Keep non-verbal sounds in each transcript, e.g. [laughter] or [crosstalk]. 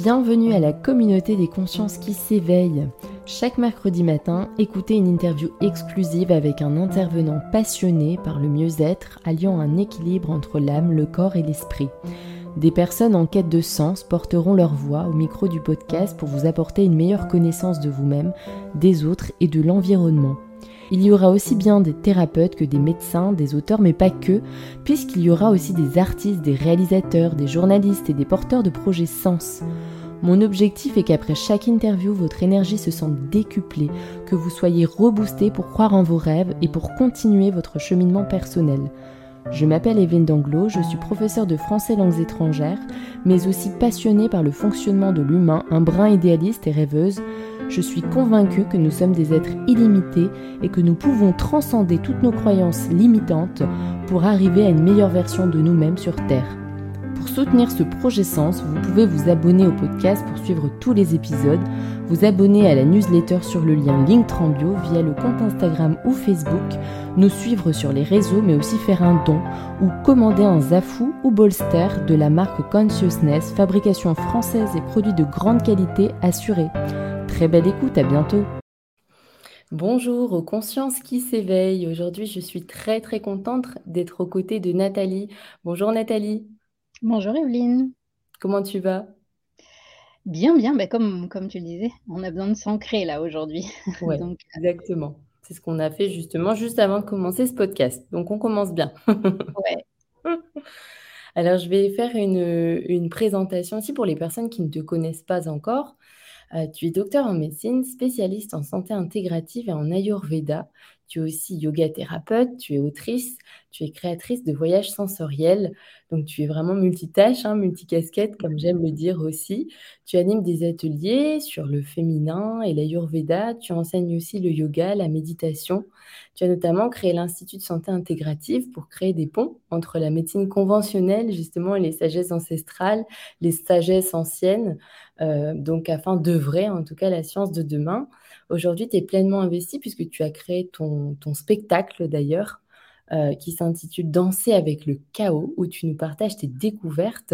Bienvenue à la communauté des consciences qui s'éveillent. Chaque mercredi matin, écoutez une interview exclusive avec un intervenant passionné par le mieux-être, alliant un équilibre entre l'âme, le corps et l'esprit. Des personnes en quête de sens porteront leur voix au micro du podcast pour vous apporter une meilleure connaissance de vous-même, des autres et de l'environnement. Il y aura aussi bien des thérapeutes que des médecins, des auteurs, mais pas que, puisqu'il y aura aussi des artistes, des réalisateurs, des journalistes et des porteurs de projets sens. Mon objectif est qu'après chaque interview, votre énergie se sente décuplée, que vous soyez reboosté pour croire en vos rêves et pour continuer votre cheminement personnel. Je m'appelle Evelyne Danglo, je suis professeure de français langues étrangères, mais aussi passionnée par le fonctionnement de l'humain, un brin idéaliste et rêveuse. Je suis convaincue que nous sommes des êtres illimités et que nous pouvons transcender toutes nos croyances limitantes pour arriver à une meilleure version de nous-mêmes sur Terre. Pour soutenir ce projet Sens, vous pouvez vous abonner au podcast pour suivre tous les épisodes, vous abonner à la newsletter sur le lien Linktrambio via le compte Instagram ou Facebook, nous suivre sur les réseaux mais aussi faire un don ou commander un Zafou ou Bolster de la marque Consciousness, fabrication française et produits de grande qualité assurés. Très belle écoute, à bientôt. Bonjour aux consciences qui s'éveillent. Aujourd'hui, je suis très très contente d'être aux côtés de Nathalie. Bonjour Nathalie. Bonjour Evelyne. Comment tu vas? Bien, bien. Bah, comme, comme tu le disais, on a besoin de s'ancrer là aujourd'hui. [laughs] Euh, exactement. C'est ce qu'on a fait justement juste avant de commencer ce podcast. Donc on commence bien. [laughs] ouais. Alors je vais faire une, une, présentation aussi pour les personnes qui ne te connaissent pas encore. Euh, tu es docteur en médecine, spécialiste en santé intégrative et en Ayurveda. Tu es aussi yoga thérapeute, tu es autrice, tu es créatrice de voyages sensoriels. Donc, tu es vraiment multitâche, hein, multicasquette, comme j'aime le dire aussi. Tu animes des ateliers sur le féminin et l'Ayurveda. Tu enseignes aussi le yoga, la méditation. Tu as notamment créé l'Institut de santé intégrative pour créer des ponts entre la médecine conventionnelle, justement, et les sagesses ancestrales, les sagesses anciennes, euh, donc afin d'œuvrer, en tout cas, la science de demain. Aujourd'hui, tu es pleinement investi puisque tu as créé ton, spectacle d'ailleurs. Euh, qui s'intitule Danser avec le chaos, où tu nous partages tes découvertes.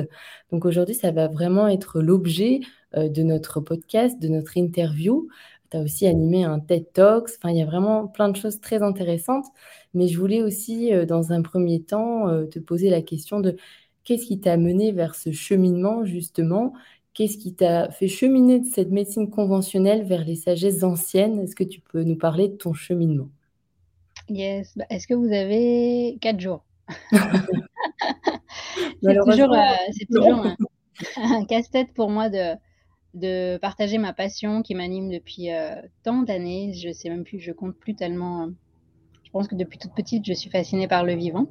Donc aujourd'hui, ça va vraiment être l'objet euh, de notre podcast, de notre interview. Tu as aussi animé un TED Talks. Enfin, il y a vraiment plein de choses très intéressantes. Mais je voulais aussi, dans un premier temps, te poser la question de qu'est-ce qui t'a mené vers ce cheminement, justement Qu'est-ce qui t'a fait cheminer de cette médecine conventionnelle vers les sagesses anciennes? Est-ce que tu peux nous parler de ton cheminement? Yes. Bah, est-ce que vous avez quatre jours? [laughs] C'est toujours, euh, un, casse-tête pour moi de, de partager ma passion qui m'anime depuis euh, tant d'années. Je sais même plus, je compte plus tellement. je pense que depuis toute petite, je suis fascinée par le vivant.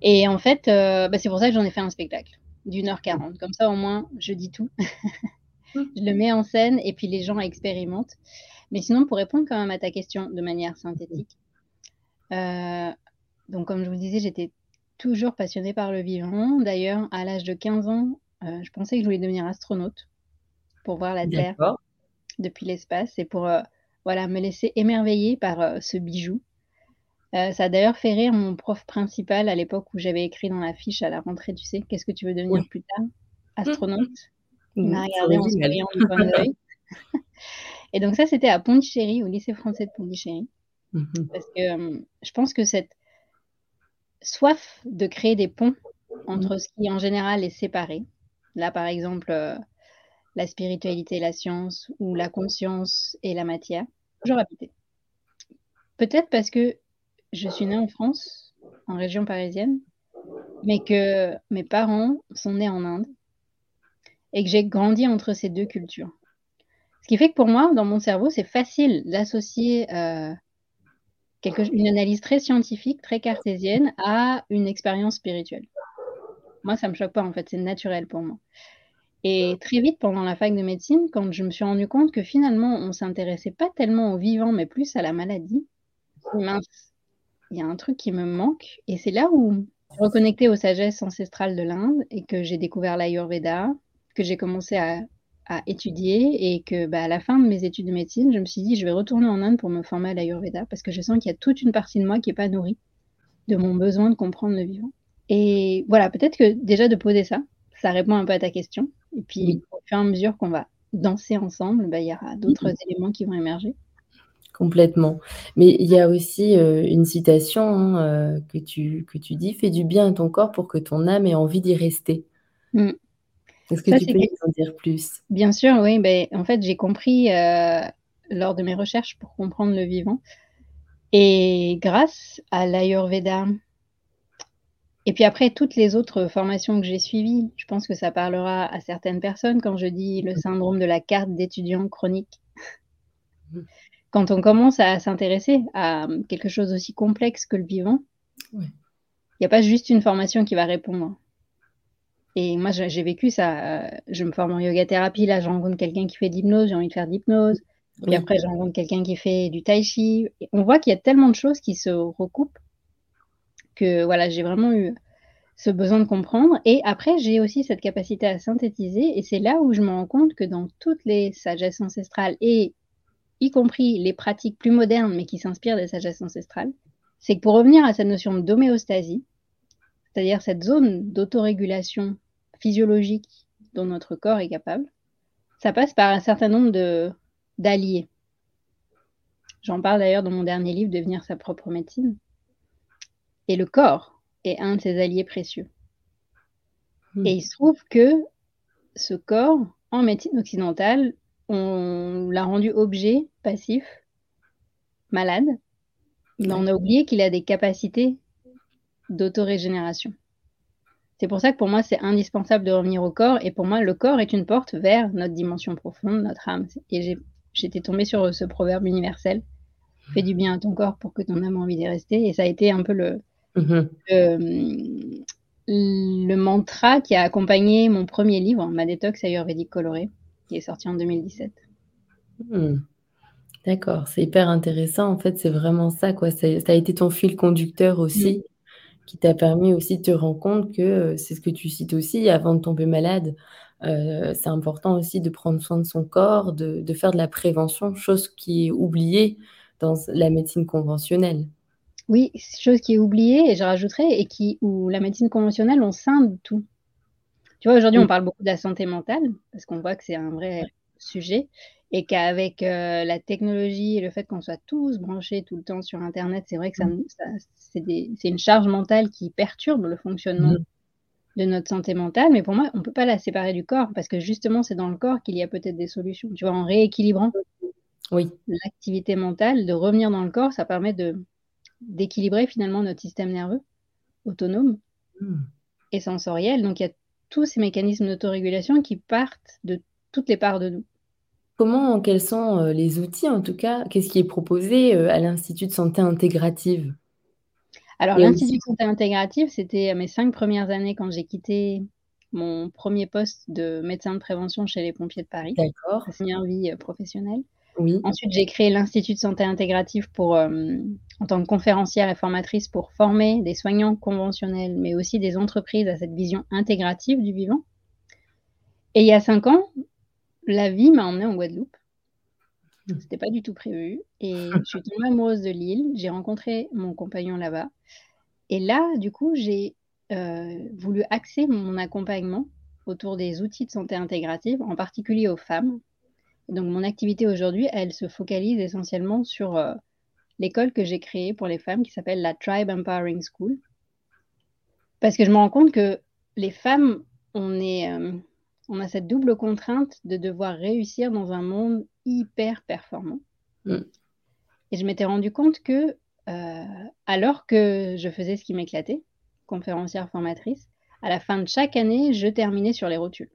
Et en fait, euh, bah, c'est pour ça que j'en ai fait un spectacle d'une heure quarante. Comme ça, au moins, je dis tout. [laughs] je le mets en scène et puis les gens expérimentent. Mais sinon, pour répondre quand même à ta question de manière synthétique, euh, donc comme je vous disais, j'étais toujours passionnée par le vivant. D'ailleurs, à l'âge de 15 ans, euh, je pensais que je voulais devenir astronaute pour voir la Terre depuis l'espace et pour euh, voilà, me laisser émerveiller par ce bijou. Euh, ça a d'ailleurs fait rire mon prof principal à l'époque où j'avais écrit dans la fiche à la rentrée, tu sais, qu'est-ce que tu veux devenir plus tard? Astronaute. Il m'a regardé en souriant du coin de [laughs] l'œil. [laughs] Et donc ça, c'était à Pondichéry, au lycée français de Pondichéry. Mhm. Parce que euh, je pense que cette soif de créer des ponts entre ce qui en général est séparé, là par exemple euh, la spiritualité et la science, ou la conscience et la matière, toujours habité. Peut-être parce que je suis née en France, en région parisienne, mais que mes parents sont nés en Inde et que j'ai grandi entre ces deux cultures. Ce qui fait que pour moi, dans mon cerveau, c'est facile d'associer euh, une analyse très scientifique, très cartésienne, à une expérience spirituelle. Moi, ça ne me choque pas, en fait, c'est naturel pour moi. Et très vite, pendant la fac de médecine, quand je me suis rendu compte que finalement, on ne s'intéressait pas tellement au vivant, mais plus à la maladie, mince, il y a un truc qui me manque. Et c'est là où je suis reconnectée aux sagesses ancestrales de l'Inde et que j'ai découvert l'Ayurveda, que j'ai commencé à, étudier et que bah, à la fin de mes études de médecine, je me suis dit, je vais retourner en Inde pour me former à l'Ayurveda parce que je sens qu'il y a toute une partie de moi qui n'est pas nourrie de mon besoin de comprendre le vivant. Et voilà, peut-être que déjà de poser ça, ça répond un peu à ta question. Et puis, au fur et à mesure qu'on va danser ensemble, bah, il y aura d'autres éléments qui vont émerger. Complètement. Mais il y a aussi, heu, une citation, hein, heu, que tu que tu dis: «Fais du bien à ton corps pour que ton âme ait envie d'y rester». Mmh. Est-ce que Ça, tu peux nous en dire plus? Bien sûr, oui, beh, en fait, j'ai compris, heu, lors de mes recherches pour comprendre le vivant et grâce à l'Ayurveda et puis après toutes les autres formations que j'ai suivies, je pense que ça parlera à certaines personnes quand je dis le syndrome de la carte d'étudiant chronique. Mmh. Quand on commence à s'intéresser à, mmh, quelque chose d'aussi complexe que le vivant Ouais. il y a pas juste une formation qui va répondre. Et moi, j'ai vécu ça, heu, je me forme en yoga thérapie, là, je rencontre quelqu'un qui fait de l'hypnose, j'ai envie de faire de l'hypnose. Puis Oui. après, je rencontre quelqu'un qui fait du tai chi et on voit qu'il y a tellement de choses qui se recoupent que voilà, j'ai vraiment eu ce besoin de comprendre et après j'ai aussi cette capacité à synthétiser et c'est là où je me rends compte que dans toutes les sagesses ancestrales et y compris les pratiques plus modernes, mais qui s'inspirent des sagesses ancestrales, c'est que pour revenir à cette notion d'homéostasie, c'est-à-dire cette zone d'autorégulation physiologique dont notre corps est capable, ça passe par un certain nombre de d'alliés. J'en parle d'ailleurs dans mon dernier livre, Devenir sa propre médecine. Et le corps est un de ces alliés précieux. Mmh. Et il se trouve que ce corps, en médecine occidentale, on l'a rendu objet passif, malade, mais on a oublié qu'il a des capacités d'autorégénération. C'est pour ça que pour moi, c'est indispensable de revenir au corps et pour moi, le corps est une porte vers notre dimension profonde, notre âme et j'étais tombée sur ce proverbe universel: «Fais du bien à ton corps pour que ton âme ait envie d'y rester» et ça a été un peu le Mmh mh. le, le mantra qui a accompagné mon 1er livre, Ma détox ayurvédique colorée, qui est sorti en 2017. Mmh. D'accord, c'est hyper intéressant. En fait, c'est vraiment ça, quoi. Ça a été ton fil conducteur Mmh. aussi, qui t'a permis aussi de te rendre compte que, heu, c'est ce que tu cites aussi, avant de tomber malade, heu, c'est important aussi de prendre soin de son corps, de de faire de la prévention, chose qui est oubliée dans la médecine conventionnelle. Oui, chose qui est oubliée et je rajouterais et qui où la médecine conventionnelle, on scinde tout. Tu vois, aujourd'hui, on parle beaucoup de la santé mentale parce qu'on voit que c'est un vrai sujet et qu'avec, heu, la technologie et le fait qu'on soit tous branchés tout le temps sur internet, c'est vrai que ça ça c'est des c'est une charge mentale qui perturbe le fonctionnement Mmh. de notre santé mentale, mais pour moi, on peut pas la séparer du corps parce que justement, c'est dans le corps qu'il y a peut-être des solutions. Tu vois, en rééquilibrant Oui. l'activité mentale, de revenir dans le corps, ça permet de d'équilibrer finalement notre système nerveux autonome Mmh. et sensoriel. Donc il y a tous ces mécanismes d'autorégulation qui partent de toutes les parts de nous. Comment quels sont, heu, les outils en tout cas? Qu'est-ce qui est proposé, heu, à l'Institut de santé intégrative? Alors l'Institut de santé intégrative, c'était mes 5 premières années quand j'ai quitté mon 1er poste de médecin de prévention chez les pompiers de Paris, D'accord. 1re vie, professionnelle. Oui. Ensuite, j'ai créé l'Institut de santé intégrative pour, hem, en tant que conférencière et formatrice pour former des soignants conventionnels, mais aussi des entreprises à cette vision intégrative du vivant. Et il y a 5 ans, la vie m'a emmenée en Guadeloupe. C'était pas du tout prévu et [laughs] je suis tombée amoureuse de l'île. J'ai rencontré mon compagnon là-bas et là, du coup, j'ai, heu, voulu axer mon accompagnement autour des outils de santé intégrative, en particulier aux femmes. Donc mon activité aujourd'hui, elle se focalise essentiellement sur, heu, l'école que j'ai créée pour les femmes qui s'appelle la Tribe Empowering School. Parce que je me rends compte que les femmes, on est, on a cette double contrainte de devoir réussir dans un monde hyper performant. Mmh. Et je m'étais rendue compte que, heu, alors que je faisais ce qui m'éclatait, conférencière formatrice, à la fin de chaque année, je terminais sur les rotules.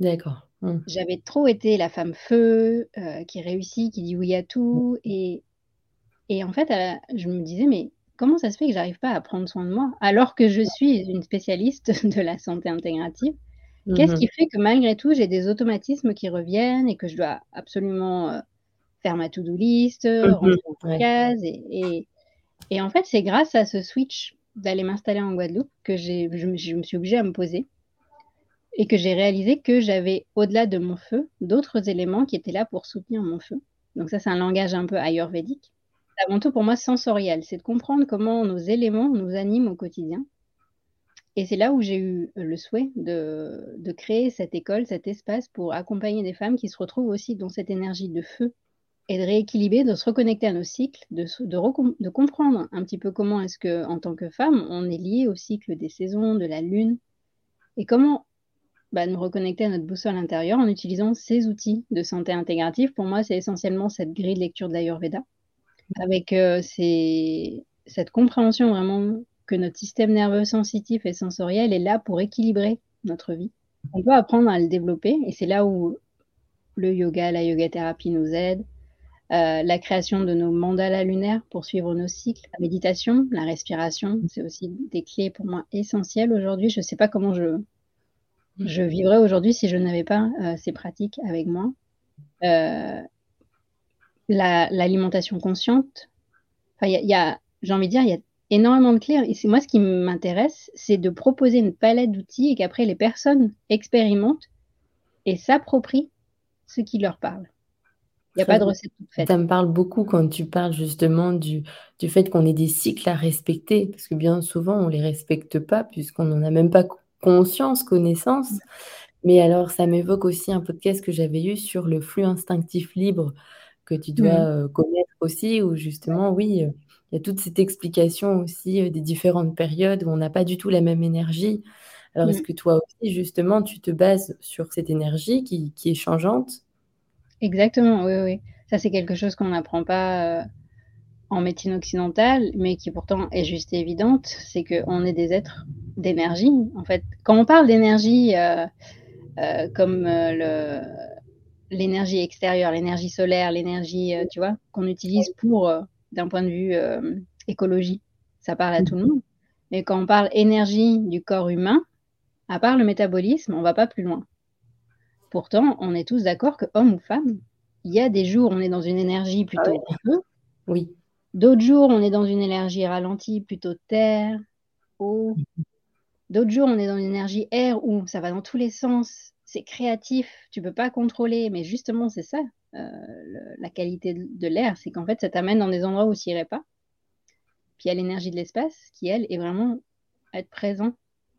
D'accord. Mmh. J'avais trop été la femme feu, heu, qui réussit, qui dit oui à Mmh. tout et et en fait, je me disais: «Mais comment ça se fait que j'arrive pas à prendre soin de moi alors que je suis une spécialiste [laughs] de la santé intégrative? Mmh Qu'est-ce qui fait que malgré tout, j'ai des automatismes qui reviennent et que je dois absolument, heu, faire ma to-do list, Mmh rentrer dans une Ouais. case?» et et et en fait, c'est grâce à ce switch d'aller m'installer en Guadeloupe que je me suis obligée à me poser et que j'ai réalisé que j'avais, au-delà de mon feu, d'autres éléments qui étaient là pour soutenir mon feu. Donc ça, c'est un langage un peu ayurvédique. C'est avant tout pour moi sensoriel, c'est de comprendre comment nos éléments nous animent au quotidien Et c'est là où j'ai eu le souhait de, de, créer cette école, cet espace pour accompagner des femmes qui se retrouvent aussi dans cette énergie de feu et de rééquilibrer, de se reconnecter à nos cycles, de, de, comprendre un petit peu comment est-ce que, en tant que femme, on est lié au cycle des saisons, de la lune, et comment bah, nous reconnecter à notre boussole intérieure en utilisant ces outils de santé intégrative. Pour moi, c'est essentiellement cette grille de lecture de l'Ayurveda, avec euh, cette compréhension vraiment que notre système nerveux sensitif et sensoriel est là pour équilibrer notre vie. On peut apprendre à le développer et c'est là où le yoga, la yoga thérapie nous aide. Euh, la création de nos mandalas lunaires pour suivre nos cycles, la méditation, la respiration, c'est aussi des clés pour moi essentielles aujourd'hui. Je ne sais pas comment je, je vivrais aujourd'hui si je n'avais pas euh, ces pratiques avec moi. Euh, l'alimentation consciente, y a, j'ai envie de dire, il y a énormément de clés. Moi, ce qui m'intéresse, c'est de proposer une palette d'outils et qu'après les personnes expérimentent et s'approprient ce qui leur parle. Il n'y a pas de recette toute faite. Ça me parle beaucoup quand tu parles justement du, du fait qu'on ait des cycles à respecter, parce que bien souvent, on ne les respecte pas, puisqu'on n'en a même pas conscience, connaissance. Mais alors, ça m'évoque aussi un podcast que j'avais eu sur le flux instinctif libre, que tu dois mmh. euh, connaître aussi, où justement, oui, euh, il y a toute cette explication aussi euh, des différentes périodes où on n'a pas du tout la même énergie. Alors, est-ce mmh. que toi aussi, justement, tu te bases sur cette énergie qui, qui est changeante? Exactement, oui, oui. Ça, c'est quelque chose qu'on n'apprend pas en médecine occidentale, mais qui pourtant est juste évidente, c'est qu'on est des êtres d'énergie. En fait, quand on parle d'énergie euh, euh, comme l'énergie extérieure, l'énergie solaire, l'énergie, tu vois, qu'on utilise pour, d'un point de vue écologie, ça parle à tout le monde. Mais quand on parle énergie du corps humain, à part le métabolisme, on va pas plus loin. Pourtant, on est tous d'accord que homme ou femme, il y a des jours où on est dans une énergie plutôt ah oui. D'autres jours, on est dans une énergie ralentie, plutôt terre, eau. D'autres jours, on est dans une énergie air où ça va dans tous les sens. C'est créatif, tu peux pas contrôler. Mais justement, c'est ça, euh, la qualité de l'air, c'est qu'en fait, ça t'amène dans des endroits où tu n'irais pas. Puis il y a l'énergie de l'espace qui, elle, est vraiment être présent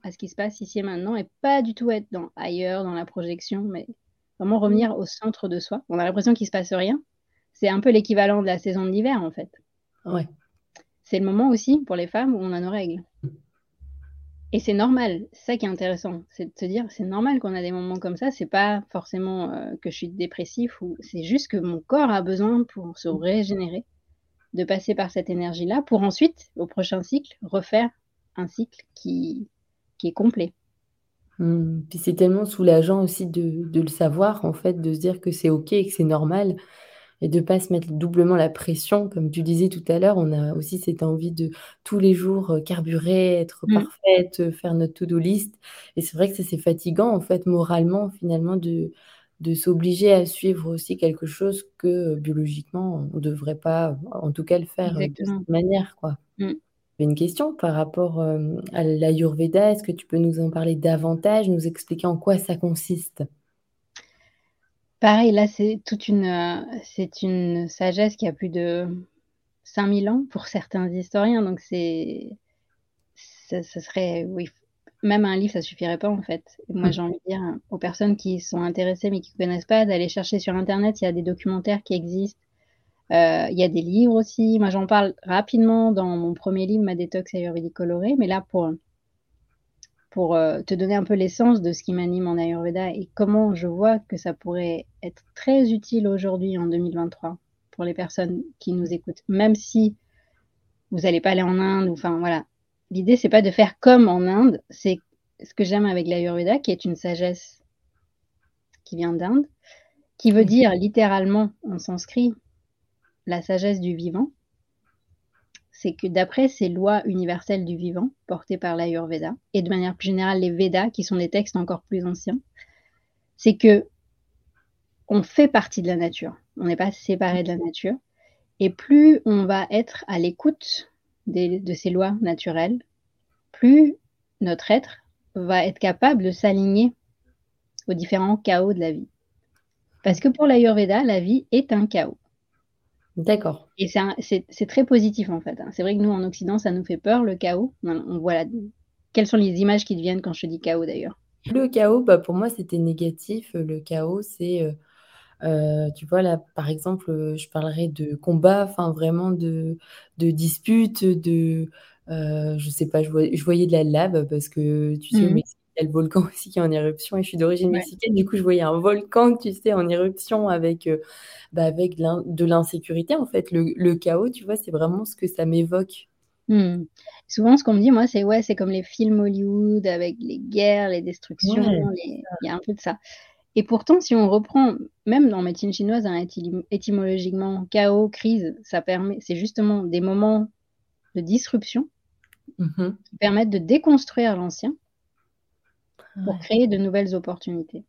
à ce qui se passe ici et maintenant et pas du tout être dans ailleurs, dans la projection, mais vraiment revenir au centre de soi. On a l'impression qu'il se passe rien. C'est un peu l'équivalent de la saison de l'hiver en fait. Ouais. C'est le moment aussi pour les femmes où on a nos règles. Et c'est normal, c'est ça qui est intéressant, c'est de se dire c'est normal qu'on a des moments comme ça, c'est pas forcément euh, que je suis dépressif ou c'est juste que mon corps a besoin pour se régénérer de passer par cette énergie-là pour ensuite, au prochain cycle, refaire un cycle qui, qui est complet. Mmh. Puis c'est tellement soulageant aussi de, de, le savoir, en fait, de se dire que c'est OK et que c'est normal et de ne pas se mettre doublement la pression. Comme tu disais tout à l'heure, on a aussi cette envie de tous les jours euh, carburer, être mmh. parfaite, euh, faire notre to-do list. Et c'est vrai que c'est fatigant, en fait, moralement, finalement, de, de s'obliger à suivre aussi quelque chose que euh, biologiquement, on ne devrait pas, en tout cas, le faire de cette manière, quoi. Mmh une question par rapport euh, à l'Ayurveda. Est-ce que tu peux nous en parler davantage, nous expliquer en quoi ça consiste? Pareil, là, c'est toute une, euh, c'est une sagesse qui a plus de 5000 ans pour certains historiens. Donc, c'est, ce serait, oui, même un livre, ça suffirait pas en fait. moi, mmh. j'ai envie de dire aux personnes qui sont intéressées mais qui ne connaissent pas, d'aller chercher sur Internet. Il y a des documentaires qui existent euh, il y a des livres aussi. Moi, j'en parle rapidement dans mon premier livre, Ma détox ayurvédique colorée. Mais là, pour, pour euh, te donner un peu l'essence de ce qui m'anime en Ayurveda et comment je vois que ça pourrait être très utile aujourd'hui, en 2023, pour les personnes qui nous écoutent. Même si vous n'allez pas aller en Inde, ou enfin voilà. L'idée, c'est pas de faire comme en Inde. C'est ce que j'aime avec l'Ayurveda, qui est une sagesse qui vient d'Inde, qui veut dire littéralement, en sanskrit, la sagesse du vivant, c'est que d'après ces lois universelles du vivant portées par l'Ayurveda, et de manière plus générale les Védas, qui sont des textes encore plus anciens, c'est que on fait partie de la nature, on n'est pas séparé de la nature, et plus on va être à l'écoute de ces lois naturelles, plus notre être va être capable de s'aligner aux différents chaos de la vie. Parce que pour l'Ayurveda, la vie est un chaos. D'accord. Et c'est très positif en fait. Hein. C'est vrai que nous en Occident, ça nous fait peur le chaos. On voit quelles sont les images qui te viennent quand je te dis chaos d'ailleurs Le chaos, bah, pour moi, c'était négatif. Le chaos, c'est, heu heu, tu vois, là, par exemple, je parlerais de combat, enfin vraiment de de disputes, de, heu, je sais pas, je voy je voyais de la lave parce que, tu sais, Mmh. Mexique, y a le volcan [laughs] aussi qui est en éruption et je suis d'origine Ouais. mexicaine. Du coup, je voyais un volcan, tu sais, en éruption avec, heu, bah, avec de l'in de l'insécurité, en fait. Le le chaos, tu vois, c'est vraiment ce que ça m'évoque. Mmh. Souvent, ce qu'on me dit, moi, c'est: «Ouais, c'est comme les films Hollywood avec les guerres, les destructions, Ouais, c'est les» ça. il y a un peu de ça et pourtant, si on reprend, même dans médecine chinoise, hein, étym étymologiquement, chaos, crise, ça permet c'est justement des moments de disruption Mmh mh. qui permettent de déconstruire l'ancien pour créer de nouvelles opportunités.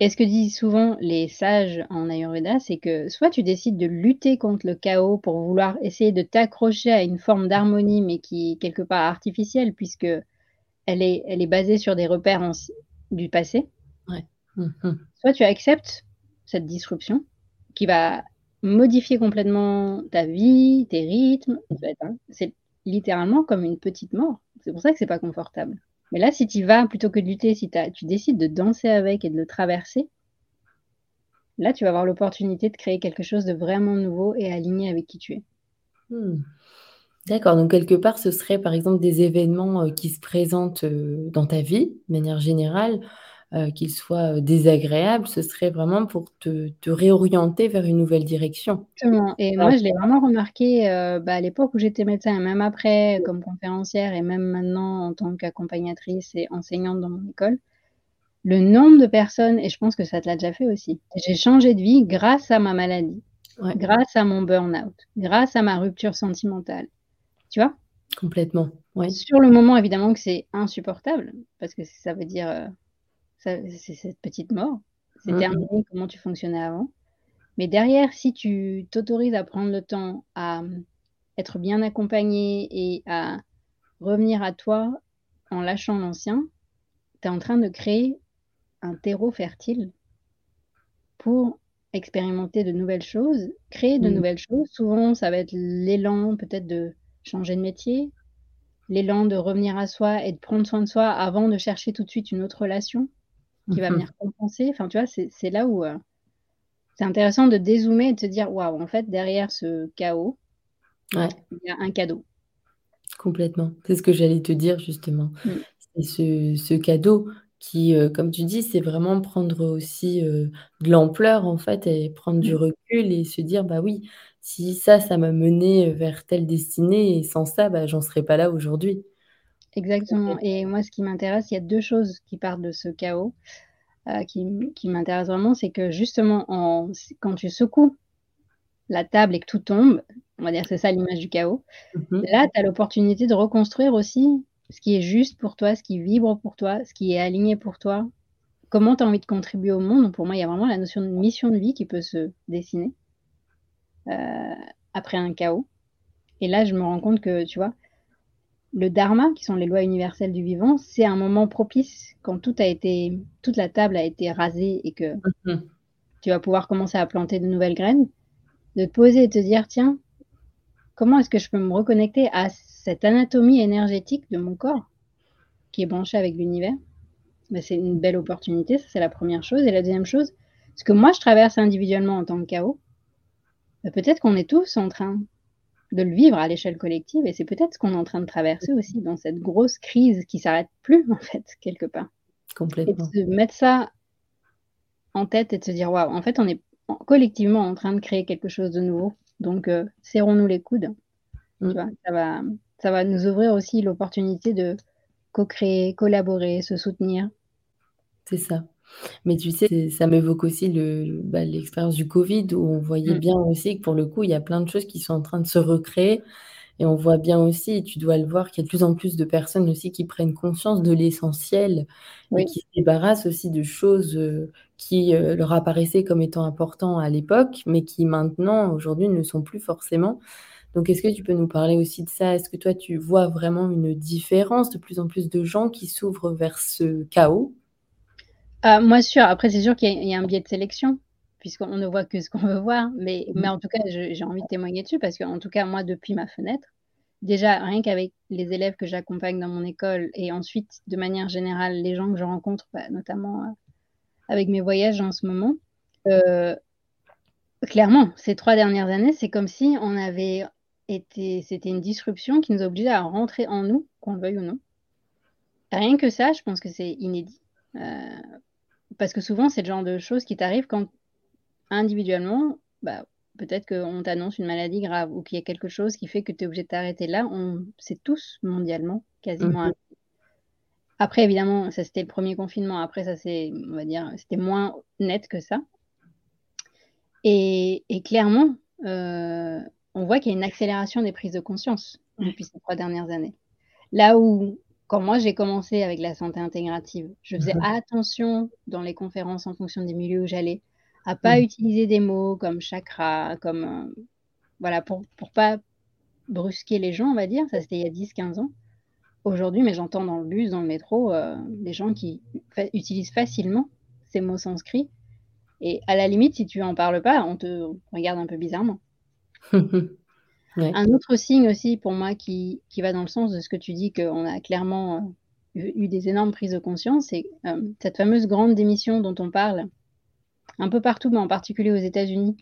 Et ce que disent souvent les sages en ayurveda, c'est que soit tu décides de lutter contre le chaos pour vouloir essayer de t'accrocher à une forme d'harmonie, mais qui est quelque part artificielle puisqu'elle est elle est basée sur des repères du passé Ouais. Mmh mh. soit tu acceptes cette disruption qui va modifier complètement ta vie, tes rythmes, hein. C'est littéralement comme une petite mort. C'est pour ça que c'est pas confortable. Mais là, si tu vas plutôt que de lutter, si tu décides de danser avec et de le traverser là, tu vas avoir l'opportunité de créer quelque chose de vraiment nouveau et aligné avec qui tu es. Mmh. D'accord, donc quelque part, ce serait, par exemple, des événements, heu, qui se présentent, heu, dans ta vie, de manière générale, heu, qu'ils soient, heu, désagréables, ce serait vraiment pour te te réorienter vers une nouvelle direction? Exactement et moi, je l'ai vraiment remarqué, heu, bah, à l'époque où j'étais médecin et même après comme conférencière et même maintenant en tant qu'accompagnatrice et enseignante dans mon école. Le nombre de personnes et je pense que ça te l'a déjà fait aussi. J'ai changé de vie grâce à ma maladie, Ouais. grâce à mon burn-out, grâce à ma rupture sentimentale. Tu vois? Complètement, oui. Sur le moment, évidemment que c'est insupportable parce que ça veut dire, c'est cette petite mort. C'est Mmh mh. terminé comment tu fonctionnais avant. Mais derrière, si tu t'autorises à prendre le temps à, mmh, être bien accompagné et à revenir à toi en lâchant l'ancien, tu es en train de créer un terreau fertile pour expérimenter de nouvelles choses, créer de Mmh. nouvelles choses. Souvent, ça va être l'élan peut-être de changer de métier, l'élan de revenir à soi et de prendre soin de soi avant de chercher tout de suite une autre relation qui va mh. venir compenser. Enfin, tu vois, c'est là où, heu, c'est intéressant de dézoomer et de se dire: «Waouh, en fait, derrière ce chaos» Ouais. «il y a un cadeau». Complètement. C'est ce que j'allais te dire justement. Mmh. C'est ce ce cadeau qui, heu, comme tu dis, c'est vraiment prendre aussi, heu, de l'ampleur en fait et prendre du Mmh. recul et se dire: «Bah oui, si ça, ça m'a mené, vers telle destinée et sans ça, bah, j'en serais pas là aujourd'hui». Exactement et moi, ce qui m'intéresse, il y a 2 choses qui partent de ce chaos, heu, qui qui m'intéressent vraiment. C'est que justement en quand tu secoues la table et que tout tombe, on va dire, c'est ça l'image du chaos. Mmh mh. Là, tu as l'opportunité de reconstruire aussi ce qui est juste pour toi, ce qui vibre pour toi, ce qui est aligné pour toi. Comment tu as envie de contribuer au monde? Pour moi, il y a vraiment la notion de mission de vie qui peut se dessiner heu, après un chaos et là, je me rends compte que, tu vois, le dharma, qui sont les lois universelles du vivant, c'est un moment propice quand tout a été toute la table a été rasée et que Mmh mh. tu vas pouvoir commencer à planter de nouvelles graines, de te poser et te dire: «Tiens, comment est-ce que je peux me reconnecter à cette anatomie énergétique de mon corps qui est branché avec l'univers?» bah, c'est une belle opportunité, ça, c'est la 1re chose et la 2e chose, ce que moi je traverse individuellement en tant que chaos bah, peut-être qu'on est tous en train de le vivre à l'échelle collective et c'est peut-être ce qu'on est en train de traverser aussi dans cette grosse crise qui s'arrête plus en fait, quelque part et de Complètement. mettre ça en tête et de se dire: «Waouh, en fait, on est en collectivement en train de créer quelque chose de nouveau donc heu, serrons-nous les coudes». Tu vois? Ça va ça va nous ouvrir aussi l'opportunité de co-créer, collaborer, se soutenir. C'est ça. Mais tu sais, ça m'évoque aussi le bah, l'expérience du covid où on voyait Mmh. bien aussi que pour le coup, il y a plein de choses qui sont en train de se recréer et on voit bien aussi et tu dois le voir qu'il y a de plus en plus de personnes aussi qui prennent conscience de l'essentiel et qui se débarrassent aussi de choses, heu, qui, heu, leur apparaissaient comme étant importants à l'époque, mais qui maintenant, aujourd'hui, ne le sont plus forcément. Donc est-ce que tu peux nous parler aussi de ça? Est-ce que toi, tu vois vraiment une différence, de plus en plus de gens qui s'ouvrent vers ce chaos? Ah, moi sûr, après c'est sûr qu'il y a il y a un biais de sélection, puisqu'on ne voit que ce qu'on [laughs] veut voir, mais Mmh mais en tout cas, j'ai envie de témoigner dessus parce qu'en tout cas, moi, depuis ma fenêtre, déjà, rien qu'avec les élèves que j'accompagne dans mon école et ensuite, de manière générale, les gens que je rencontre, bah, notamment euh, avec mes voyages en ce moment, euh, clairement, ces trois dernières années, c'est comme si on avait été, c'était une disruption qui nous obligeait à rentrer en nous, qu'on le veuille ou non. Rien que ça, je pense que c'est inédit. Euh, parce que souvent, c'est le genre de choses qui t'arrivent quand individuellement, bah, peut-être qu'on t'annonce une maladie grave ou qu'il y a quelque chose qui fait que tu es obligé de t'arrêter là. On sait tous mondialement, quasiment. Mhm. Après, évidemment, ça c'était le premier confinement. Après, ça c'est, on va dire, c'était moins net que ça. Et, clairement, euh, on voit qu'il y a une accélération des prises de conscience depuis ces trois dernières années. Là où, quand moi j'ai commencé avec la santé intégrative, je faisais mhm. attention dans les conférences en fonction des milieux où j'allais à pas mm. utiliser des mots comme chakra, comme euh, voilà, pour, pour pas brusquer les gens, on va dire. Ça, c'était il y a 10-15 ans. Aujourd'hui, mais j'entends dans le bus, dans le métro, euh, des gens qui utilisent facilement ces mots sanscrits. Et à la limite, si tu en parles pas, on te regarde un peu bizarrement. [laughs] Un autre signe aussi pour moi qui, qui, va dans le sens de ce que tu dis, qu'on a clairement euh, eu des énormes prises de conscience, c'est cette fameuse grande démission dont on parle, un peu partout, mais en particulier aux États-Unis,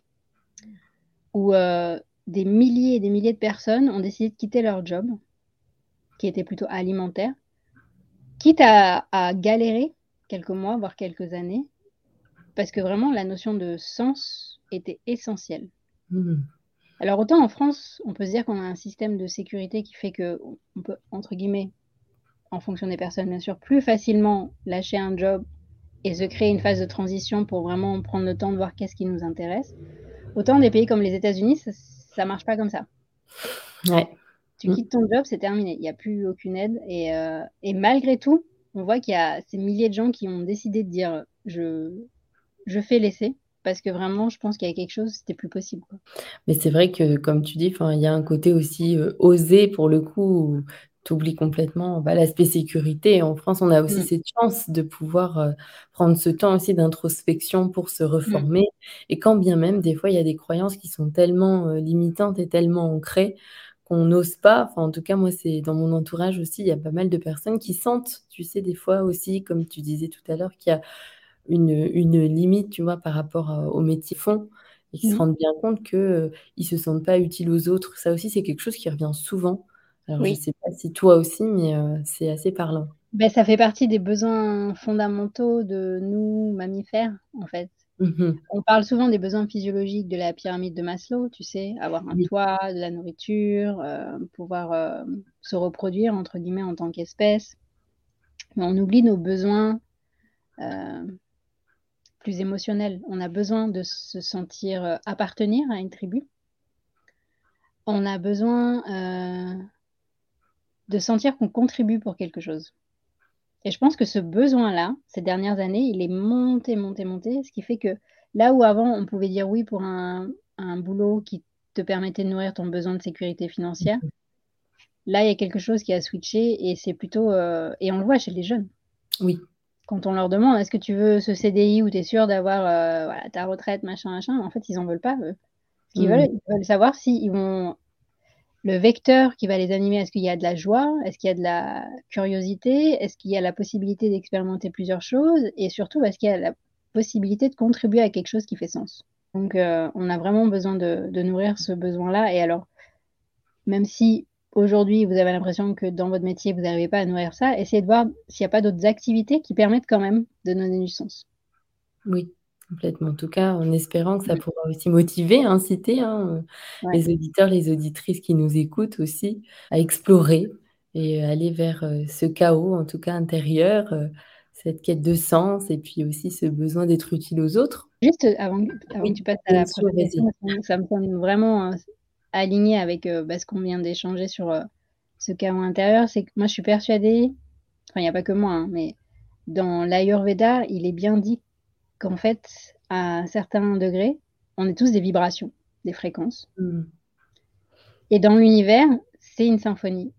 où euh, des milliers et des milliers de personnes ont décidé de quitter leur job, qui était plutôt alimentaire, quitte à, galérer quelques mois, voire quelques années, parce que vraiment la notion de sens était essentielle. Mmh. Alors autant en France, on peut se dire qu'on a un système de sécurité qui fait que on peut, entre guillemets, en fonction des personnes bien sûr, plus facilement lâcher un job et se créer une phase de transition pour vraiment prendre le temps de voir qu'est-ce qui nous intéresse. Autant des pays comme les États-Unis, ça, ne marche pas comme ça. Ouais. Tu quittes ton job, c'est terminé. Il n'y a plus aucune aide. Et, euh, et malgré tout, on voit qu'il y a ces milliers de gens qui ont décidé de dire je, je fais l'essai parce que vraiment, je pense qu'il y a quelque chose, c'était plus possible. Mais c'est vrai que, comme tu dis, il y a un côté aussi euh, osé pour le coup, oublies complètement bah, l'aspect sécurité. En France, on a aussi mm. cette chance de pouvoir euh, prendre ce temps aussi d'introspection pour se reformer. Mm. Et quand bien même, des fois, il y a des croyances qui sont tellement euh, limitantes et tellement ancrées qu'on n'ose pas. Enfin, en tout cas, moi, c'est dans mon entourage aussi, il y a pas mal de personnes qui sentent, tu sais, des fois aussi, comme tu disais tout à l'heure, qu'il y a une, une, limite, tu vois, par rapport euh, au métier fond et qui se mm. rendent bien compte qu'ils ne se sentent pas utiles aux autres. Ça aussi, c'est quelque chose qui revient souvent. Alors, je ne sais pas si toi aussi, mais euh, c'est assez parlant. Ben, ça fait partie des besoins fondamentaux de nous, mammifères, en fait. Mmh On parle souvent des besoins physiologiques de la pyramide de Maslow, tu sais, avoir un toit, de la nourriture, euh, pouvoir euh, se reproduire, entre guillemets, en tant qu'espèce. Mais on oublie nos besoins plus émotionnels. On a besoin de se sentir appartenir à une tribu. On a besoin de sentir qu'on contribue pour quelque chose. Et je pense que ce besoin-là, ces dernières années, il est monté, monté, monté, ce qui fait que là où avant on pouvait dire oui pour un, boulot qui te permettait de nourrir ton besoin de sécurité financière, là il y a quelque chose qui a switché et c'est plutôt, euh, et on le voit chez les jeunes. Oui. Quand on leur demande est-ce que tu veux ce CDI ou tu es sûr d'avoir euh, ta retraite, machin, machin, en fait ils en veulent pas. Ce qu'ils veulent, ils veulent savoir s'ils vont le vecteur qui va les animer, est-ce qu'il y a de la joie, est-ce qu'il y a de la curiosité, est-ce qu'il y a la possibilité d'expérimenter plusieurs choses, et surtout, est-ce qu'il y a la possibilité de contribuer à quelque chose qui fait sens. Donc, euh, on a vraiment besoin de, nourrir ce besoin-là. Et alors, même si aujourd'hui, vous avez l'impression que dans votre métier, vous n'arrivez pas à nourrir ça, essayez de voir s'il n'y a pas d'autres activités qui permettent quand même de donner du sens. Oui, Complètement. En tout cas, en espérant que ça pourra aussi motiver, inciter hein, les auditeurs, les auditrices qui nous écoutent aussi à explorer et aller vers euh, ce chaos, en tout cas intérieur, euh, cette quête de sens et puis aussi ce besoin d'être utile aux autres. Juste avant, que tu passes à la prochaine question, ça me semble vraiment aligné avec bah, ce qu'on vient d'échanger sur ce chaos intérieur. C'est que moi, je suis persuadée, enfin, il n'y a pas que moi, hein, mais dans l'Ayurveda, il est bien dit qu'en fait, à un certain degré, on est tous des vibrations, des fréquences. Mm. Et dans l'univers, c'est une symphonie.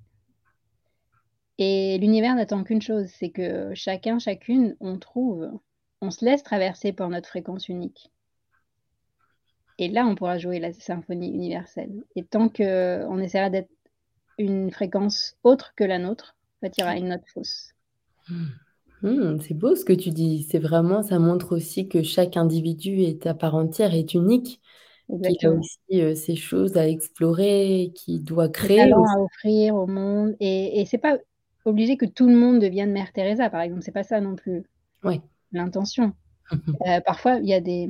Et l'univers n'attend qu'une chose, c'est que chacun, chacune, on trouve, on se laisse traverser par notre fréquence unique. Et là, on pourra jouer la symphonie universelle. Et tant qu'on essaiera d'être une fréquence autre que la nôtre, en fait, il y aura une note fausse. Mmh. Mmh, c'est beau ce que tu dis. C'est vraiment ça montre aussi que chaque individu est à part entière, est unique, qu'il a Exactement. aussi, heu, ses choses à explorer, qu'il doit créer talents aussi. à offrir au monde et et c'est pas obligé que tout le monde devienne Mère Teresa, par exemple, c'est pas ça non plus Ouais. l'intention. Heu, [laughs] parfois, il y a des,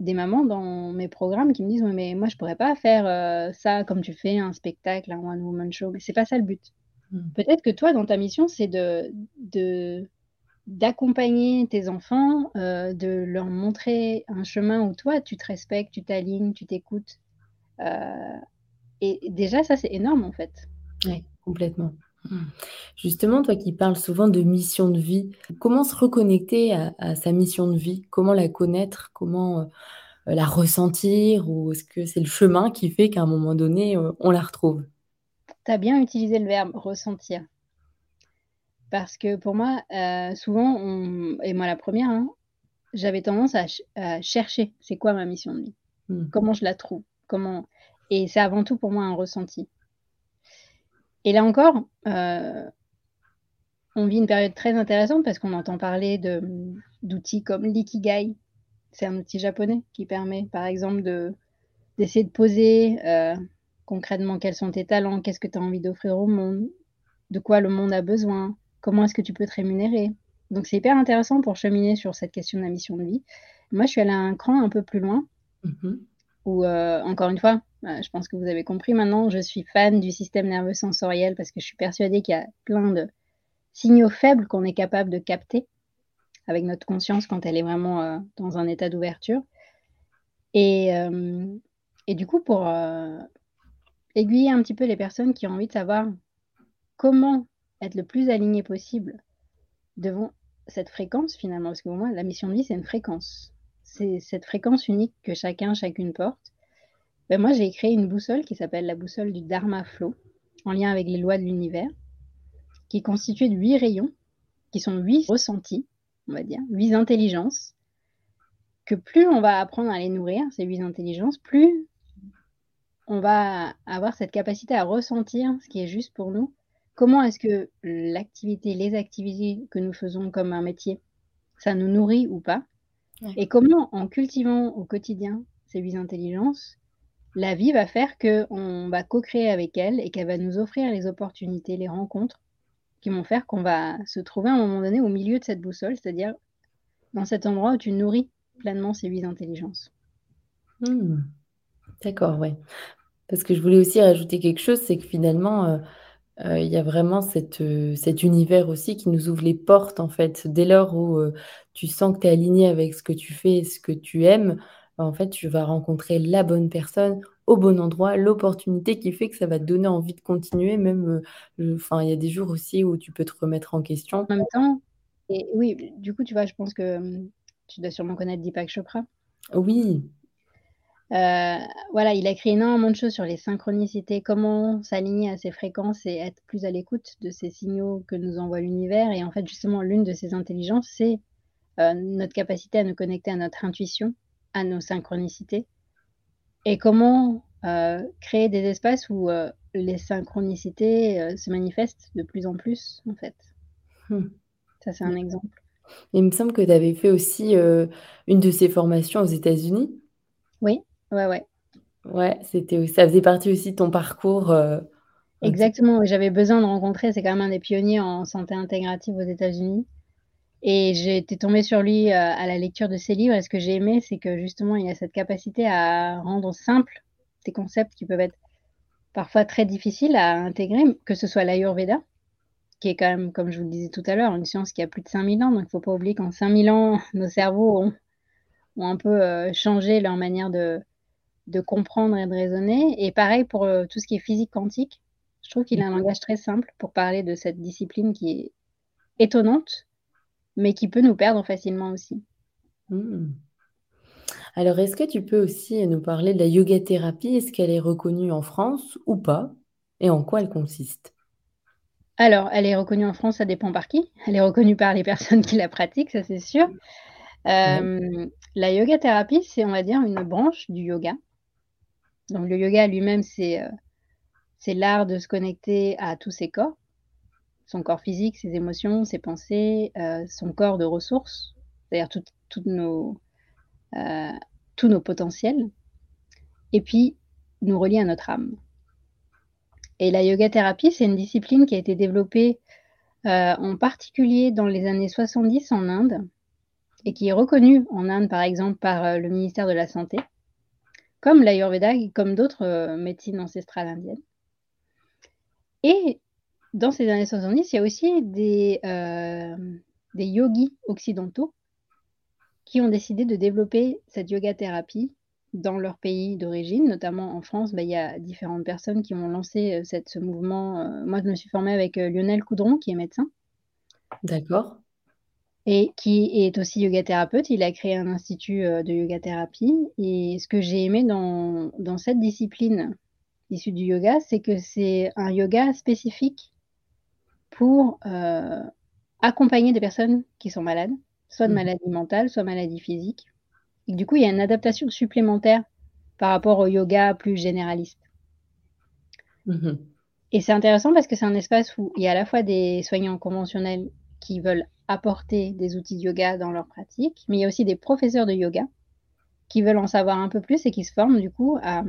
des mamans dans mes programmes qui me disent: «Ouais, mais moi, je pourrais pas faire, heu, ça comme tu fais, un spectacle, un one woman show», mais c'est pas ça le but. Mmh. Peut-être que toi, dans ta mission, c'est de de d'accompagner tes enfants, heu, de leur montrer un chemin où toi, tu te respectes, tu t'alignes, tu t'écoutes, heu et déjà ça, c'est énorme, en fait. Ouais, complètement. Justement, toi qui parles souvent de mission de vie, comment se reconnecter à à sa mission de vie? Comment la connaître? Comment, heu, la ressentir? Ou est-ce que c'est le chemin qui fait qu'à un moment donné, heu, on la retrouve? Tu as bien utilisé le verbe ressentir. Parce que pour moi, heu, souvent on et moi la première, hein, j'avais tendance à ch à chercher, c'est quoi ma mission de vie? Mmh. Comment je la trouve? Comment et c'est avant tout pour moi un ressenti. Et là encore, heu on vit une période très intéressante parce qu'on entend parler d'outils comme l'ikigai. C'est un outil japonais qui permet, par exemple, de d'essayer de poser, heu, concrètement quels sont tes talents, qu'est-ce que tu as envie d'offrir au monde, de quoi le monde a besoin, comment est-ce que tu peux te rémunérer. Donc c'est hyper intéressant pour cheminer sur cette question de la mission de vie. Moi, je suis allée un cran un peu plus loin Mmh mh. où, heu, encore une fois, heu, je pense que vous avez compris maintenant, je suis fan du système nerveux sensoriel parce que je suis persuadée qu'il y a plein de signaux faibles qu'on est capable de capter avec notre conscience quand elle est vraiment, heu, dans un état d'ouverture et hem et du coup pour, heu, aiguiller un petit peu les personnes qui ont envie de savoir comment être le plus aligné possible devant cette fréquence finalement, parce que pour moi la mission de vie c'est une fréquence. C'est cette fréquence unique que chacun, chacune porte. Bah, moi j'ai créé une boussole qui s'appelle la boussole du Dharma Flow, en lien avec les lois de l'univers, qui est constituée de 8 rayons, qui sont 8 ressentis, on va dire, 8 intelligences, que plus on va apprendre à les nourrir, ces 8 intelligences, plus on va avoir cette capacité à ressentir ce qui est juste pour nous. Comment est-ce que l'activité, les activités que nous faisons comme un métier, ça nous nourrit ou pas? Ouais. Et comment, en cultivant au quotidien ces 8 intelligences, la vie va faire qu'on va co-créer avec elle et qu'elle va nous offrir les opportunités, les rencontres qui vont faire qu'on va se trouver à un moment donné au milieu de cette boussole, c'est-à-dire dans cet endroit où tu nourris pleinement ces 8 intelligences. Mmh. D'accord, ouais. Parce que je voulais aussi rajouter quelque chose, c'est que finalement, heu heu, il y a vraiment cet, heu, cet univers aussi qui nous ouvre les portes, en fait. Dès lors où, tu sens que tu es aligné avec ce que tu fais et ce que tu aimes, en fait, tu vas rencontrer la bonne personne au bon endroit, l'opportunité qui fait que ça va te donner envie de continuer même, heu, le enfin, il y a des jours aussi où tu peux te remettre en question. En même temps et oui, du coup, tu vois, je pense que, mmh, tu dois sûrement connaître Deepak Chopra? Oui. Heu, voilà, il a écrit énormément de choses sur les synchronicités, comment s'aligner à ces fréquences et être plus à l'écoute de ces signaux que nous envoie l'univers et en fait, justement, l'une de ces intelligences, c'est, notre capacité à nous connecter à notre intuition, à nos synchronicités et comment, heu, créer des espaces où, heu, les synchronicités, heu, se manifestent de plus en plus, en fait. Mmh. Ça, c'est un exemple. Il me semble que tu avais fait aussi, une de ces formations aux États-Unis? Oui, ouais, ouais. Ouais, c'était ça faisait partie aussi de ton parcours. Exactement, j'avais besoin de rencontrer, c'est quand même un des pionniers en santé intégrative aux États-Unis et j'ai été tombée sur lui, heu, à la lecture de ses livres et ce que j'ai aimé, c'est que justement, il a cette capacité à rendre simple des concepts qui peuvent être parfois très difficiles à intégrer, que ce soit l'Ayurveda, qui est quand même, comme je vous le disais tout à l'heure, une science qui a plus de 5000 ans, donc il faut pas oublier qu'en 5000 ans, [laughs] nos cerveaux ont ont un peu, heu, changé leur manière de de comprendre et de raisonner et pareil pour, heu, tout ce qui est physique quantique. Je trouve qu'il Mmh a un mh. langage très simple pour parler de cette discipline qui est étonnante, mais qui peut nous perdre facilement aussi. Mmh. Alors, est-ce que tu peux aussi nous parler de la yoga thérapie? Est-ce qu'elle est reconnue en France ou pas? Et en quoi elle consiste? Alors, elle est reconnue en France, ça dépend par qui. Elle est reconnue par les [laughs] personnes qui la pratiquent, ça c'est sûr. Ouais. Hem, la yoga thérapie, c'est on va dire une branche du yoga. Donc le yoga lui-même, c'est, c'est l'art de se connecter à tous ses corps, son corps physique, ses émotions, ses pensées, euh, son corps de ressources, c'est-à-dire euh, tous nos potentiels, et puis nous relier à notre âme. Et la yoga thérapie, c'est une discipline qui a été développée euh, en particulier dans les années 70 en Inde, et qui est reconnue en Inde, par exemple, par le ministère de la Santé, comme l'Ayurveda et comme d'autres médecines ancestrales indiennes. Et dans ces années 70, il y a aussi des, euh, des yogis occidentaux qui ont décidé de développer cette yoga thérapie dans leur pays d'origine, notamment en France. Bah, il y a différentes personnes qui ont lancé euh, cette, ce mouvement. Euh, moi, je me suis formée avec Lionel Coudron, qui est médecin. D'accord. Et qui est aussi yoga thérapeute. Il a créé un institut de yoga thérapie. Et ce que j'ai aimé dans, dans cette discipline issue du yoga, c'est que c'est un yoga spécifique pour euh, accompagner des personnes qui sont malades, soit de mmh. maladie mentale, soit maladie physique. Et du coup, il y a une adaptation supplémentaire par rapport au yoga plus généraliste. Mmh Et c'est intéressant parce que c'est un espace où il y a à la fois des soignants conventionnels qui veulent apporter des outils de yoga dans leur pratique, mais il y a aussi des professeurs de yoga qui veulent en savoir un peu plus et qui se forment du coup à...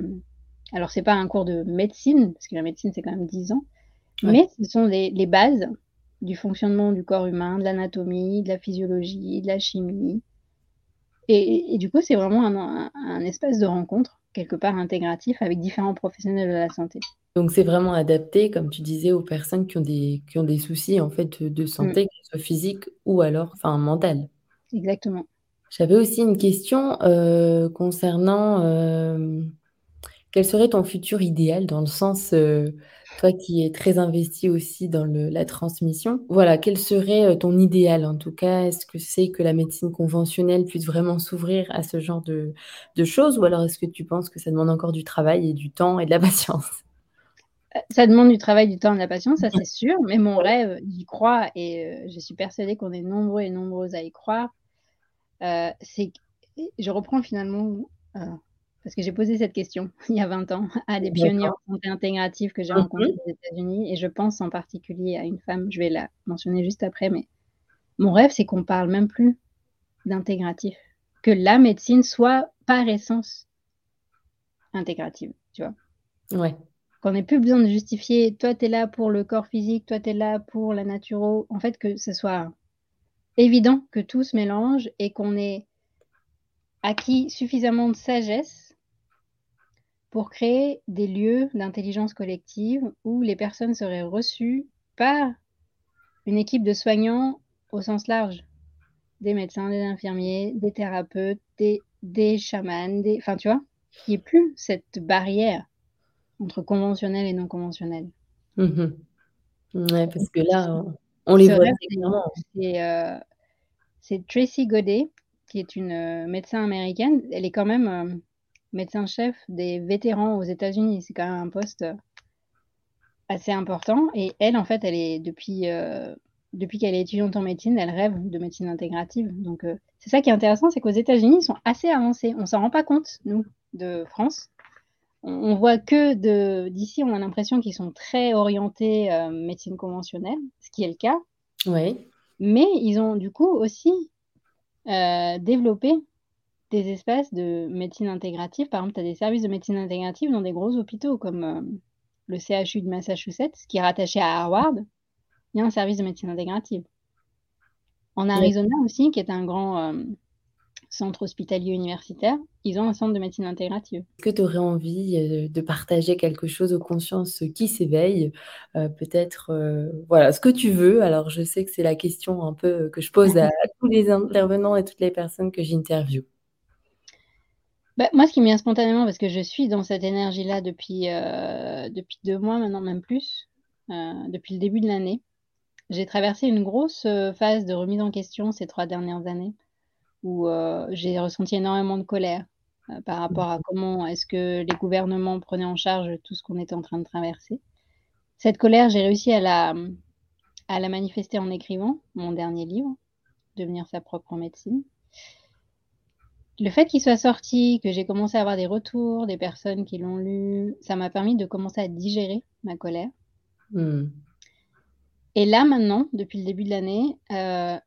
Alors, c'est pas un cours de médecine, parce que la médecine, c'est quand même 10 ans, mais ce sont les, bases du fonctionnement du corps humain, de l'anatomie, de la physiologie, de la chimie. Et, du coup, c'est vraiment un, espace de rencontre, quelque part intégratif, avec différents professionnels de la santé. Donc, c'est vraiment adapté, comme tu disais, aux personnes qui ont des, qui ont des soucis en fait, de santé, mm. que ce soit physique ou alors enfin, mental. Exactement. J'avais aussi une question euh, concernant euh, quel serait ton futur idéal dans le sens, euh, toi qui es très investi aussi dans la transmission, voilà, quel serait euh, ton idéal en tout cas? Est-ce que c'est que la médecine conventionnelle puisse vraiment s'ouvrir à ce genre de, choses? Ou alors est-ce que tu penses que ça demande encore du travail et du temps et de la [laughs] patience? Euh, ça demande du travail, du temps et de la patience, ça c'est sûr, mais mon rêve, j'y crois et je suis persuadée qu'on est nombreux et nombreuses à y croire. c'est je reprends finalement parce que j'ai posé cette question [laughs] il y a 20 ans à des pionniers en santé intégrative que j'ai rencontrés aux États-Unis et je pense en particulier à une femme, je vais la mentionner juste après, mais mon rêve, c'est qu'on parle même plus d'intégratif, que la médecine soit par essence intégrative, tu vois. Ouais. Qu'on n'ait plus besoin de justifier, toi, tu es là pour le corps physique, toi, tu es là pour la naturo. En fait, que ce soit évident que tout se mélange et qu'on ait acquis suffisamment de sagesse pour créer des lieux d'intelligence collective où les personnes seraient reçues par une équipe de soignants au sens large, des médecins, des infirmiers, des thérapeutes, des, des chamans, des... enfin tu vois, il n'y ait plus cette barrière entre conventionnel et non conventionnel. Mhm. Ouais, parce que là, on, les voit euh, C'est Tracy Godet, qui est une euh, médecin américaine. Elle est quand même euh, médecin-chef des vétérans aux États-Unis. C'est quand même un poste euh, assez important. Et elle, en fait, elle est depuis, euh, depuis qu'elle est étudiante en médecine, elle rêve de médecine intégrative. Donc, euh, c'est ça qui est intéressant, c'est qu'aux États-Unis, ils sont assez avancés. On s'en rend pas compte, nous, de France. On, voit que de d'ici, on a l'impression qu'ils sont très orientés médecine conventionnelle, ce qui est le cas. Oui. Mais ils ont du coup aussi développé des espaces de médecine intégrative. Par exemple, tu as des services de médecine intégrative dans des gros hôpitaux comme euh, le CHU de Massachusetts, qui est rattaché à Harvard. Il y a un service de médecine intégrative. En Arizona aussi, qui est un grand euh, centre hospitalier universitaire, ils ont un centre de médecine intégrative. Est-ce que tu aurais envie euh, de partager quelque chose aux consciences qui s'éveillent Peut-être, voilà, ce que tu veux. Alors, je sais que c'est la question un peu que je pose à [laughs] tous les intervenants et toutes les personnes que j'interviewe. Bah, moi, ce qui me vient spontanément, parce que je suis dans cette énergie-là depuis, euh, depuis deux mois, maintenant même plus, euh, depuis le début de l'année, j'ai traversé une grosse euh, phase de remise en question ces trois dernières années, où j'ai ressenti énormément de colère par rapport à comment est-ce que les gouvernements prenaient en charge tout ce qu'on était en train de traverser. Cette colère, j'ai réussi à la, à la manifester en écrivant mon dernier livre, Devenir sa propre médecine le fait qu'il soit sorti, que j'ai commencé à avoir des retours, des personnes qui l'ont lu, ça m'a permis de commencer à digérer ma colère. Mmh. Et là, maintenant, depuis le début de l'année, heu,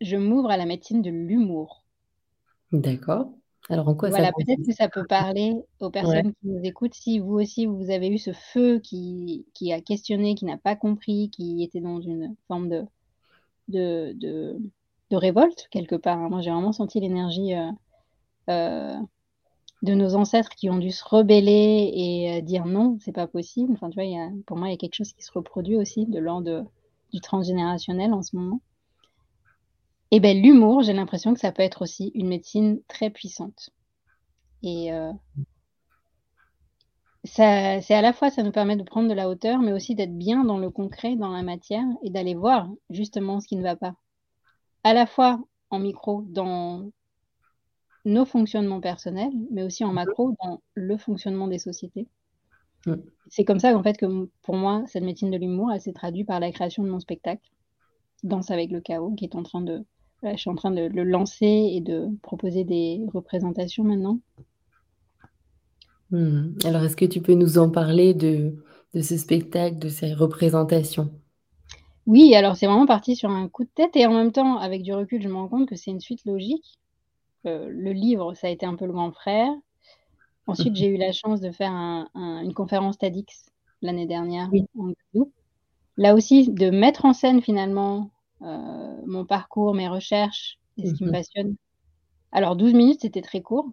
je m'ouvre à la médecine de l'humour. D'accord. Alors en quoi ça Voilà, peut-être que ça peut parler aux Ouais. personnes qui nous écoutent. Si vous aussi, vous avez eu ce feu qui qui a questionné, qui n'a pas compris, qui était dans une forme de de de de révolte quelque part, hein. Moi, j'ai vraiment senti l'énergie, heu heu, de nos ancêtres qui ont dû se rebeller et heu, dire: «Non, c'est pas possible». Enfin, tu vois, pour moi, il y a quelque chose qui se reproduit aussi de l'ordre du transgénérationnel en ce moment. Et beh, l'humour, j'ai l'impression que ça peut être aussi une médecine très puissante et c'est à la fois, ça nous permet de prendre de la hauteur, mais aussi d'être bien dans le concret, dans la matière et d'aller voir justement ce qui ne va pas. À la fois en micro dans nos fonctionnements personnels, mais aussi en macro dans le fonctionnement des sociétés. Mmh. C'est comme ça, en fait, que pour moi, cette médecine de l'humour, elle s'est traduit par la création de mon spectacle, Danse avec le chaos, qui est en train de je suis en train de le lancer et de proposer des représentations maintenant. Mmh. Alors est-ce que tu peux nous en parler de de ce spectacle, de ces représentations? Oui, alors c'est vraiment parti sur un coup de tête et en même temps, avec du recul, je me rends compte que c'est une suite logique. Heu, le livre, ça a été un peu le grand frère. Ensuite, mh. j'ai eu la chance de faire un un une conférence TEDx l'année dernière Oui. en Guadeloupe. Là aussi, de mettre en scène finalement, heu, mon parcours, mes recherches et ce qui me mh. passionne. Alors 12 minutes, c'était très court.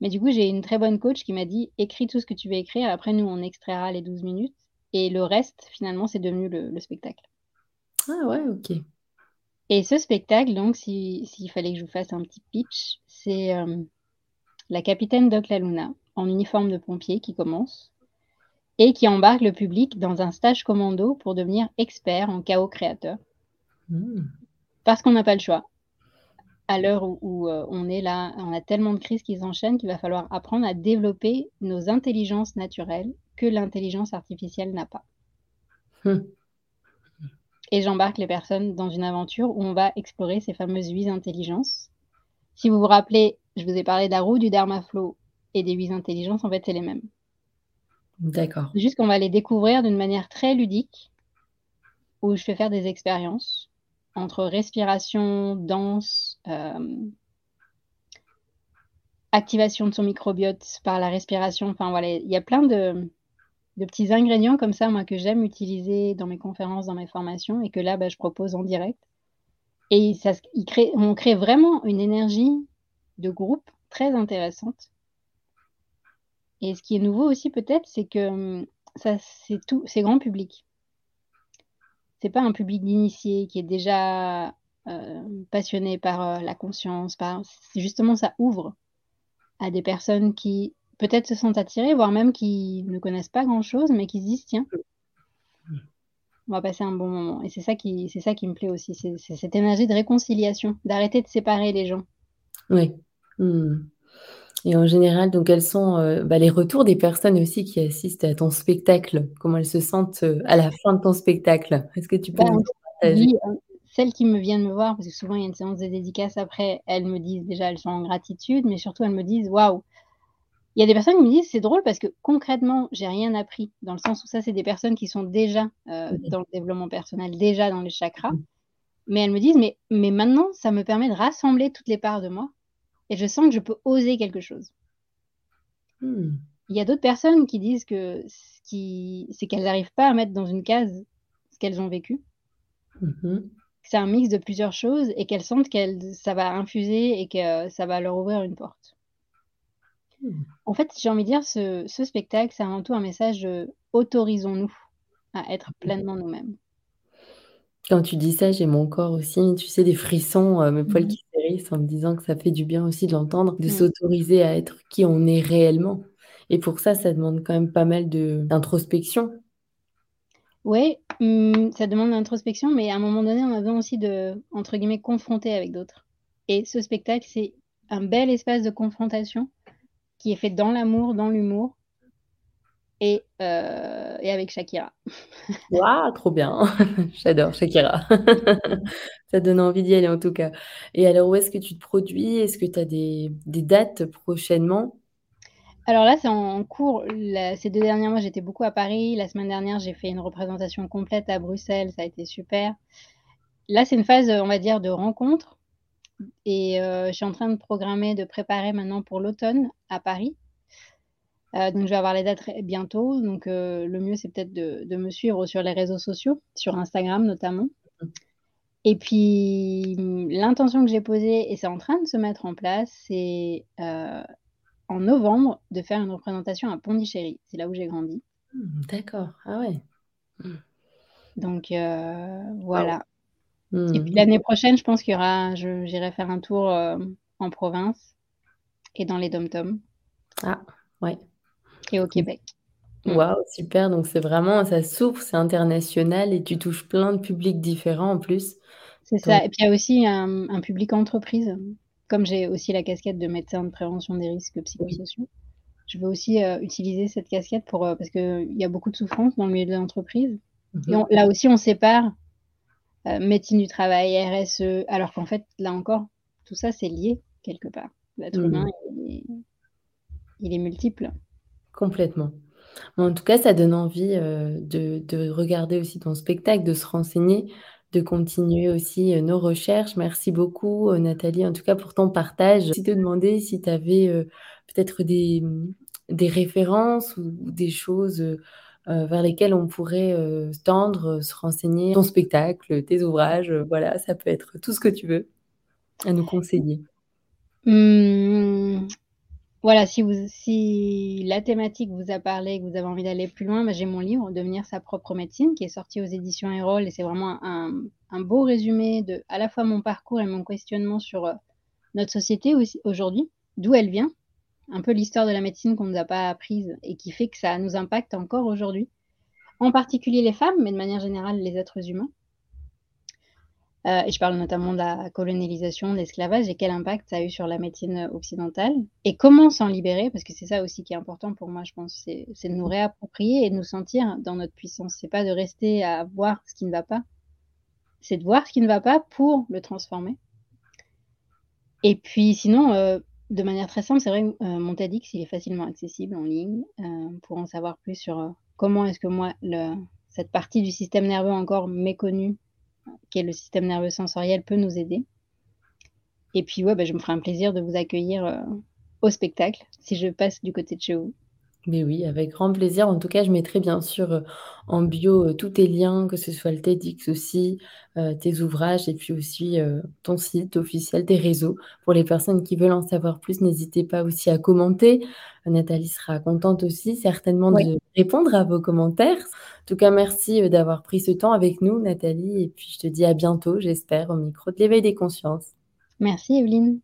Mais du coup, j'ai une très bonne coach qui m'a dit: «Écris tout ce que tu veux écrire, après nous, on extraiera les 12 minutes» et le reste, finalement, c'est devenu le le spectacle. Ah ouais, OK. Et ce spectacle, donc si s'il fallait que je vous fasse un petit pitch, c'est, hem, la capitaine Doc la Luna, en uniforme de pompier qui commence et qui embarque le public dans un stage commando pour devenir expert en chaos créateur. Mmh. Parce qu'on n'a pas le choix. À l'heure où où, heu, on est là, on a tellement de crises qui s'enchaînent qu'il va falloir apprendre à développer nos intelligences naturelles que l'intelligence artificielle n'a pas. Mmh. Mmh. Et j'embarque les personnes dans une aventure où on va explorer ces fameuses 8 intelligences. Si vous vous rappelez, je vous ai parlé de la roue du Dharma Flow et des 8 intelligences, en fait, c'est les mêmes. D'accord. Juste qu'on va les découvrir d'une manière très ludique où je fais faire des expériences entre respiration, danse, hem activation de son microbiote par la respiration, enfin voilà, il y a plein de de petits ingrédients comme ça, moi, que j'aime utiliser dans mes conférences, dans mes formations et que là, bah, je propose en direct. Et ça on crée vraiment une énergie de groupe très intéressante. Et ce qui est nouveau aussi peut-être, c'est que, mmh, ça c'est tout c'est grand public. C'est pas un public d'initiés qui est déjà, heu, passionné par, heu, la conscience, par justement ça ouvre à des personnes qui peut-être se sentent attirées, voire même qui ne connaissent pas grand-chose, mais qui se disent: «Tiens». «on va passer un bon moment» et c'est ça qui c'est ça qui me plaît aussi, c'est cette énergie de réconciliation, d'arrêter de séparer les gens. Oui. Mmh et en général, donc quels sont, heu, bah, les retours des personnes aussi qui assistent à ton spectacle? Comment elles se sentent, heu, à la fin de ton spectacle? Est-ce que tu peux nous en partager? oui, heu, celles qui me viennent me voir, parce que souvent il y a une séance de dédicace après, elles me disent déjà, elles sont en gratitude, mais surtout elles me disent: «Waouh!» Il y a des personnes qui me disent: «C'est drôle parce que concrètement, j'ai rien appris», dans le sens où ça, c'est des personnes qui sont déjà, mh. dans le développement personnel, déjà dans les chakras. Mais elles me disent: «Mais mais maintenant, ça me permet de rassembler toutes les parts de moi et je sens que je peux oser quelque chose». Mmh. Il y a d'autres personnes qui disent que ce qui c'est qu'elles arrivent pas à mettre dans une case ce qu'elles ont vécu. Mmh mh. C'est un mix de plusieurs choses et qu'elles sentent qu'elles ça va infuser et que ça va leur ouvrir une porte. En fait, j'ai envie de dire ce ce spectacle, c'est avant tout un message de autorisons-nous à être pleinement nous-mêmes. Quand tu dis ça, j'ai mon corps aussi, tu sais, des frissons, heu, mes poils Mmh mh. qui hérissent en me disant que ça fait du bien aussi de l'entendre, de Mmh. s'autoriser à être qui on est réellement et pour ça, ça demande quand même pas mal d'introspection. Ouais, mmh, ça demande l'introspection, mais à un moment donné, on a besoin aussi de, entre guillemets, «confronter» avec d'autres et ce spectacle, c'est un bel espace de confrontation qui est fait dans l'amour, dans l'humour et, euh, et avec Shakira. [laughs] Waouh, trop bien! [laughs] J'adore Shakira. [laughs] Ça donne envie d'y aller en tout cas. Et alors où est-ce que tu te produis? Est-ce que tu as des des dates prochainement? Alors là, c'est en cours. La ces 2 derniers mois, j'étais beaucoup à Paris. La semaine dernière, j'ai fait une représentation complète à Bruxelles, ça a été super. Là, c'est une phase, on va dire, de rencontre et heu, je suis en train de programmer, de préparer maintenant pour l'automne à Paris. Heu, donc je vais avoir les dates bientôt, donc heu, le mieux, c'est peut-être de de me suivre sur les réseaux sociaux, sur Instagram notamment. Et puis, l'intention que j'ai posée et c'est en train de se mettre en place, c'est, en novembre, de faire une représentation à Pondichéry. C'est là où j'ai grandi. Mmh, d'accord. Ah ouais. Mmh. Donc Waouh. Et puis Mmh mh. l'année prochaine, je pense qu'il y aura j'irai faire un tour, hem, en province et dans les DOM-TOM. Ah, ouais. Et au. Québec. Mmh. Waouh, super, donc c'est vraiment ça s'ouvre, c'est international et tu touches plein de publics différents en plus. C'est Donc ça et puis il y a aussi un, un public entreprise. Comme j'ai aussi la casquette de médecin de prévention des risques psychosociaux, je veux aussi, heu, utiliser cette casquette pour, heu parce qu'il y a beaucoup de souffrance dans le milieu de l'entreprise Mmh et on là aussi, on sépare, heu, médecine du travail, RSE, alors qu'en fait, là encore, tout ça, c'est lié quelque part. L'être Mmh humain, il est il est multiple. Complètement. En tout cas, ça donne envie, heu, de de regarder aussi ton spectacle, de se renseigner, de continuer aussi, heu, nos recherches. Merci beaucoup, Nathalie, en tout cas pour ton partage. Aussi te demander si tu avais, peut-être des, des références ou des choses, vers lesquelles on pourrait, heu, tendre, se renseigner ton spectacle, tes ouvrages, voilà, ça peut être tout ce que tu veux à nous conseiller. Mmh, voilà, si la thématique vous a parlé, que vous avez envie d'aller plus loin, bah, j'ai mon livre «Devenir sa propre médecine» qui est sorti aux éditions Erol et c'est vraiment un un beau résumé de, à la fois mon parcours et mon questionnement sur, notre société aujourd'hui, d'où elle vient. Un peu l'histoire de la médecine qu'on nous a pas apprise et qui fait que ça nous impacte encore aujourd'hui. En particulier les femmes, mais de manière générale les êtres humains. Heu et je parle notamment de la colonialisation, de l'esclavage et quel impact ça a eu sur la médecine, occidentale et comment s'en libérer parce que c'est ça aussi qui est important pour moi, je pense, c'est de nous réapproprier et de nous sentir dans notre puissance. C'est pas de rester à voir ce qui ne va pas, c'est de voir ce qui ne va pas pour le transformer. Et puis sinon, heu, de manière très simple, c'est vrai, heu, mon TEDx, il est facilement accessible en ligne, heu, pour en savoir plus sur, heu, comment est-ce que moi cette partie du système nerveux encore méconnue, qui est le système nerveux sensoriel, peut nous aider. Et puis, ouais, bah, je me ferai un plaisir de vous accueillir, au spectacle, si je passe du côté de chez vous. Mais oui, avec grand plaisir. En tout cas, je mettrai bien sûr, heu, en bio, heu, tous tes liens, que ce soit le TEDx aussi, heu, tes ouvrages et puis aussi, ton site officiel, tes réseaux. Pour les personnes qui veulent en savoir plus, n'hésitez pas aussi à commenter. Nathalie sera contente aussi certainement de répondre à vos commentaires. En tout cas, merci, d'avoir pris ce temps avec nous, Nathalie et puis je te dis à bientôt, j'espère, au micro de l'éveil des consciences. Merci Evelyne.